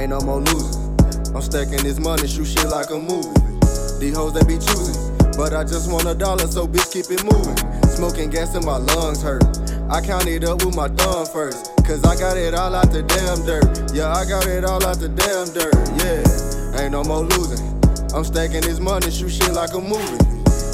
Ain't no more losing. I'm stacking this money, shoot shit like a movie. These hoes they be choosing, but I just want a dollar, so bitch keep it moving. Smoking gas in my lungs hurt. I count it up with my thumb first, cause I got it all out the damn dirt. Yeah, I got it all out the damn dirt. Yeah, ain't no more losing. I'm stacking this money, shoot shit like a movie.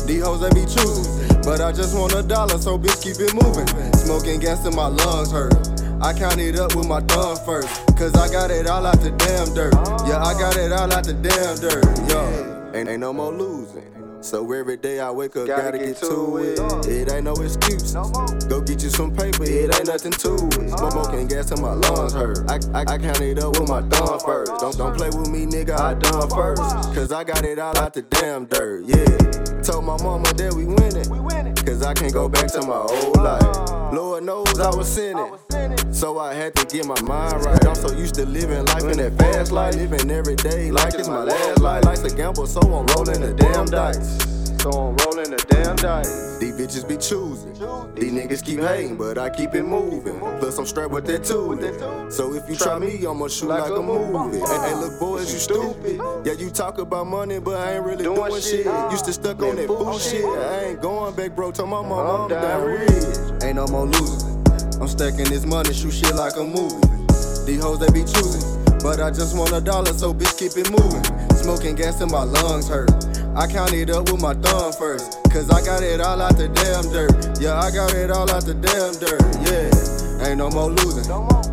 These hoes they be choosing, but I just want a dollar, so bitch keep it moving. Smoking gas in my lungs hurt. I count it up with my thumb first, cause I got it all out the damn dirt. Yeah, I got it all out the damn dirt. Yo, ain't, ain't no more losing. So every day I wake up, gotta, get, to it. It ain't no excuse. Go get you some paper, it ain't nothing to it. Smoking gas till my lungs hurt. I, I, I count it up with my thumb first. Don't, don't play with me, nigga, I done first. Cause I got it all out the damn dirt, yeah. Told my mama that we winning. Cause I can't go back to my old life. Lord knows I was sinning. So I had to get my mind right. I'm so used to living life in that fast life. Living every day like it's my last life. Life's a gamble, so I'm rolling the damn dice. So I'm rolling the damn dice. These bitches be choosing. These niggas keep hating, but I keep it moving. Plus I'm strapped with that too. So if you try me, I'ma shoot like a movie. Hey, hey, look, boys, you stupid. Yeah, you talk about money, but I ain't really doing shit. Used to stuck on that bullshit. I ain't going back, bro. Told my mama I'm down rich. Ain't no more losing. I'm stacking this money, shoot shit like a movie. These hoes they be choosing, but I just want a dollar, so bitch keep it moving. Smoking gas in my lungs hurt. I count it up with my thumb first, cause I got it all out the damn dirt. Yeah, I got it all out the damn dirt. Yeah, ain't no more losing.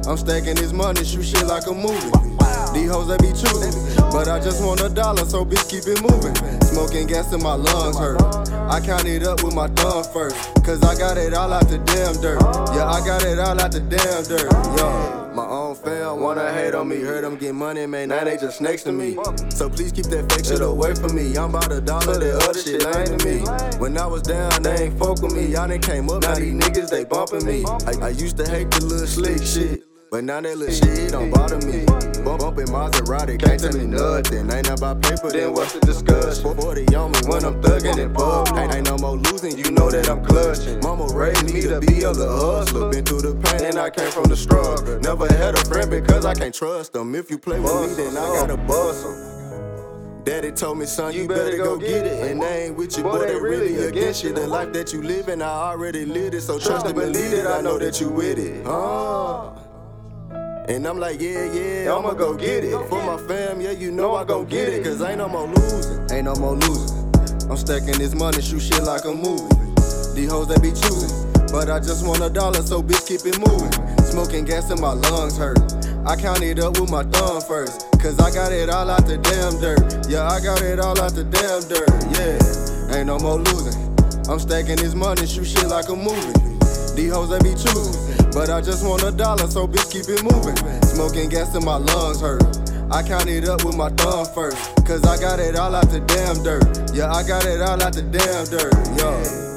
I'm stacking this money, shoot shit like a movie. These hoes they be choosing, but I just want a dollar, so bitch keep it moving. Smoking gas in my lungs hurt. I count it up with my thumb first, cause I got it all out the damn dirt. Yeah, I got it all out the damn dirt. Yo. My own fam wanna hate on me, heard them get money, man. Now they just next to me. So please keep that fake shit away from me. I'm about a dollar, that other shit lame to me. When I was down, they ain't fuck with me. Y'all done came up, now these niggas they bumping me. I, I used to hate the little slick shit. But now that little shit don't bother me. Bump bumping Maserati, can't tell me nothing. Ain't about paper, then what's the discussion? 40 on me when I'm thugging it, pub. Ain't, ain't no more losing, you know that I'm clutching. Mama raised me to be a little hustler. Been through the pain and I came from the struggle. Never had a friend because I can't trust them. If you play with me, then I gotta bust them. Daddy told me, son, you, better go get it. And they ain't with you, boy, they really against you. The life that you live, living, I already lived it. So trust and believe it, I know that you with it. Uh. And I'm like, yeah, yeah, I'ma go get it. For my fam, yeah, you know I gon' get it. Cause ain't no more losing. Ain't no more losing. I'm stacking this money, shoot shit like a movie. These hoes they be choosing. But I just want a dollar, so bitch keep it moving. Smoking gas in my lungs hurt. I count it up with my thumb first. Cause I got it all out the damn dirt. Yeah, I got it all out the damn dirt. Yeah, ain't no more losing. I'm stacking this money, shoot shit like a movie. These hoes they be choosing, but I just want a dollar, so bitch keep it moving. Smoking gas in my lungs hurt. I count it up with my thumb first, cause I got it all out the damn dirt. Yeah, I got it all out the damn dirt. Yo.